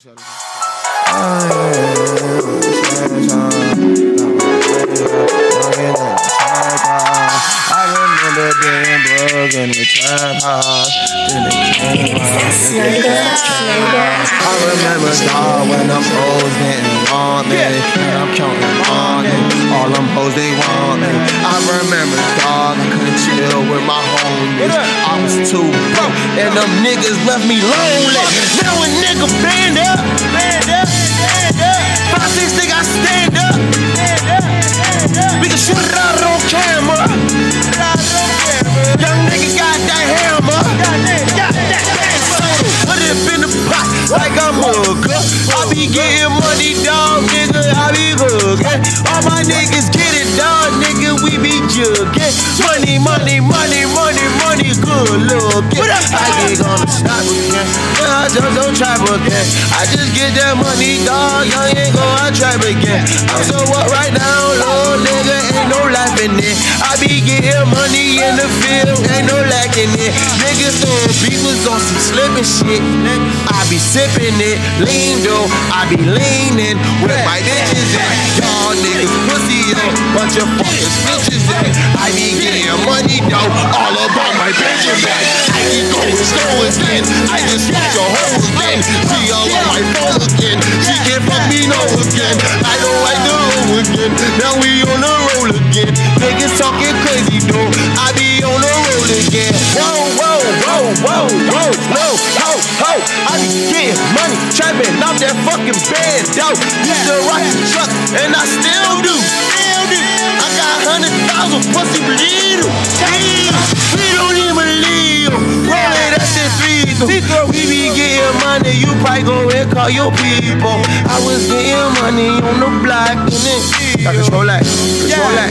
in the trap house. Then it came I remember dog when them hoes didn't want me. And I'm counting money. All them hoes they want me. I remember dog I couldn't chill with my homies. I was too and them niggas left me lonely. Now a nigga band up, band up, stand up. Five six nigga I stand up. We can shoot it out on camera. Young nigga got that hammer. Got. Put it in the pot like I'm hooker. I be getting money, dog, nigga. I be hooking. All my niggas get it, dog, nigga. We be jugging. Money, money, money, money, money, good looking. I ain't gonna stop again. Nah, I just don't trap again. I just get that money, dog. Young ain't gonna trap again. I'm so what right now, Lord, nigga. Ain't no laughing it. I be getting money in the field, ain't no lacking it. Niggas throwing beavers on some slipping shit. I be sipping it, lean though. I be leaning with my bitches in. Y'all niggas pussy yo, bunch of fucking bitches in. I be getting money though, all about my Benjamin. I keep going slow again. I just switch your hoe again. See all on my phone again. She can't fuck me no again. I don't like the roll again. Now we on the roll again. Niggas talking crazy though. I be on the roll again. Whoa, whoa, whoa, whoa, whoa, no, ho, ho. I be getting money, trapping off that fucking bed, though. Used to rock the truck, and I still do. Hundred thousand pussy bleed. We don't even believe. Roll it, that shit lethal. We be getting money, you probably go and call your people. I was getting money on the block, and then. Got control that, control that.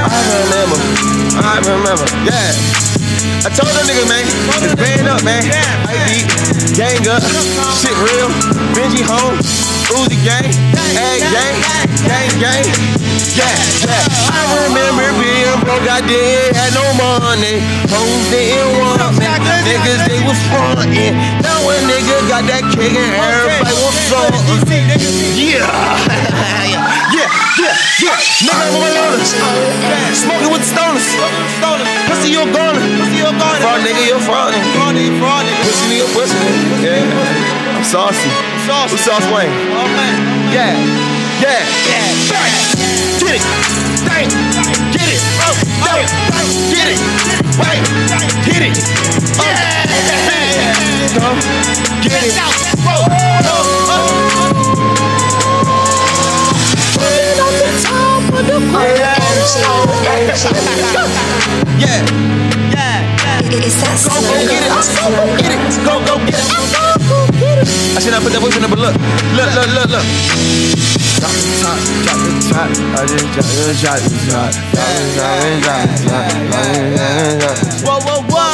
I remember, I remember, yeah. I told them niggas, man, it's band up, man. I beat, gang up, shit real, Benji home, Uzi gang, egg gang, gang, gang. Yeah, yeah. I remember being broke, I didn't have no money. Hoes didn't want me. Niggas, they was frontin'. Now a nigga got that cake and everybody was something. Yeah, yeah, yeah, yeah. Nigga, I'm alone. Smoking with the stoners. Pussy, you're gone. Fraud nigga, you're fraudin'. Pussy, nigga, pussy. Yeah. I'm saucy. Saucy. Sauce Wayne. Yeah. Yeah. Yeah. Get it. Dang. Get it. Oh. No. Get it. Wait. Get it. Oh. Yeah. Come. Get it. Oh. Oh. Yeah. It's that it. Go, go get it. Go, go get it. I said I put that whip in the but look, look, look, look, look. Drop the top, drop the top. I just drop the top. Drop the drop the. Whoa, whoa, whoa.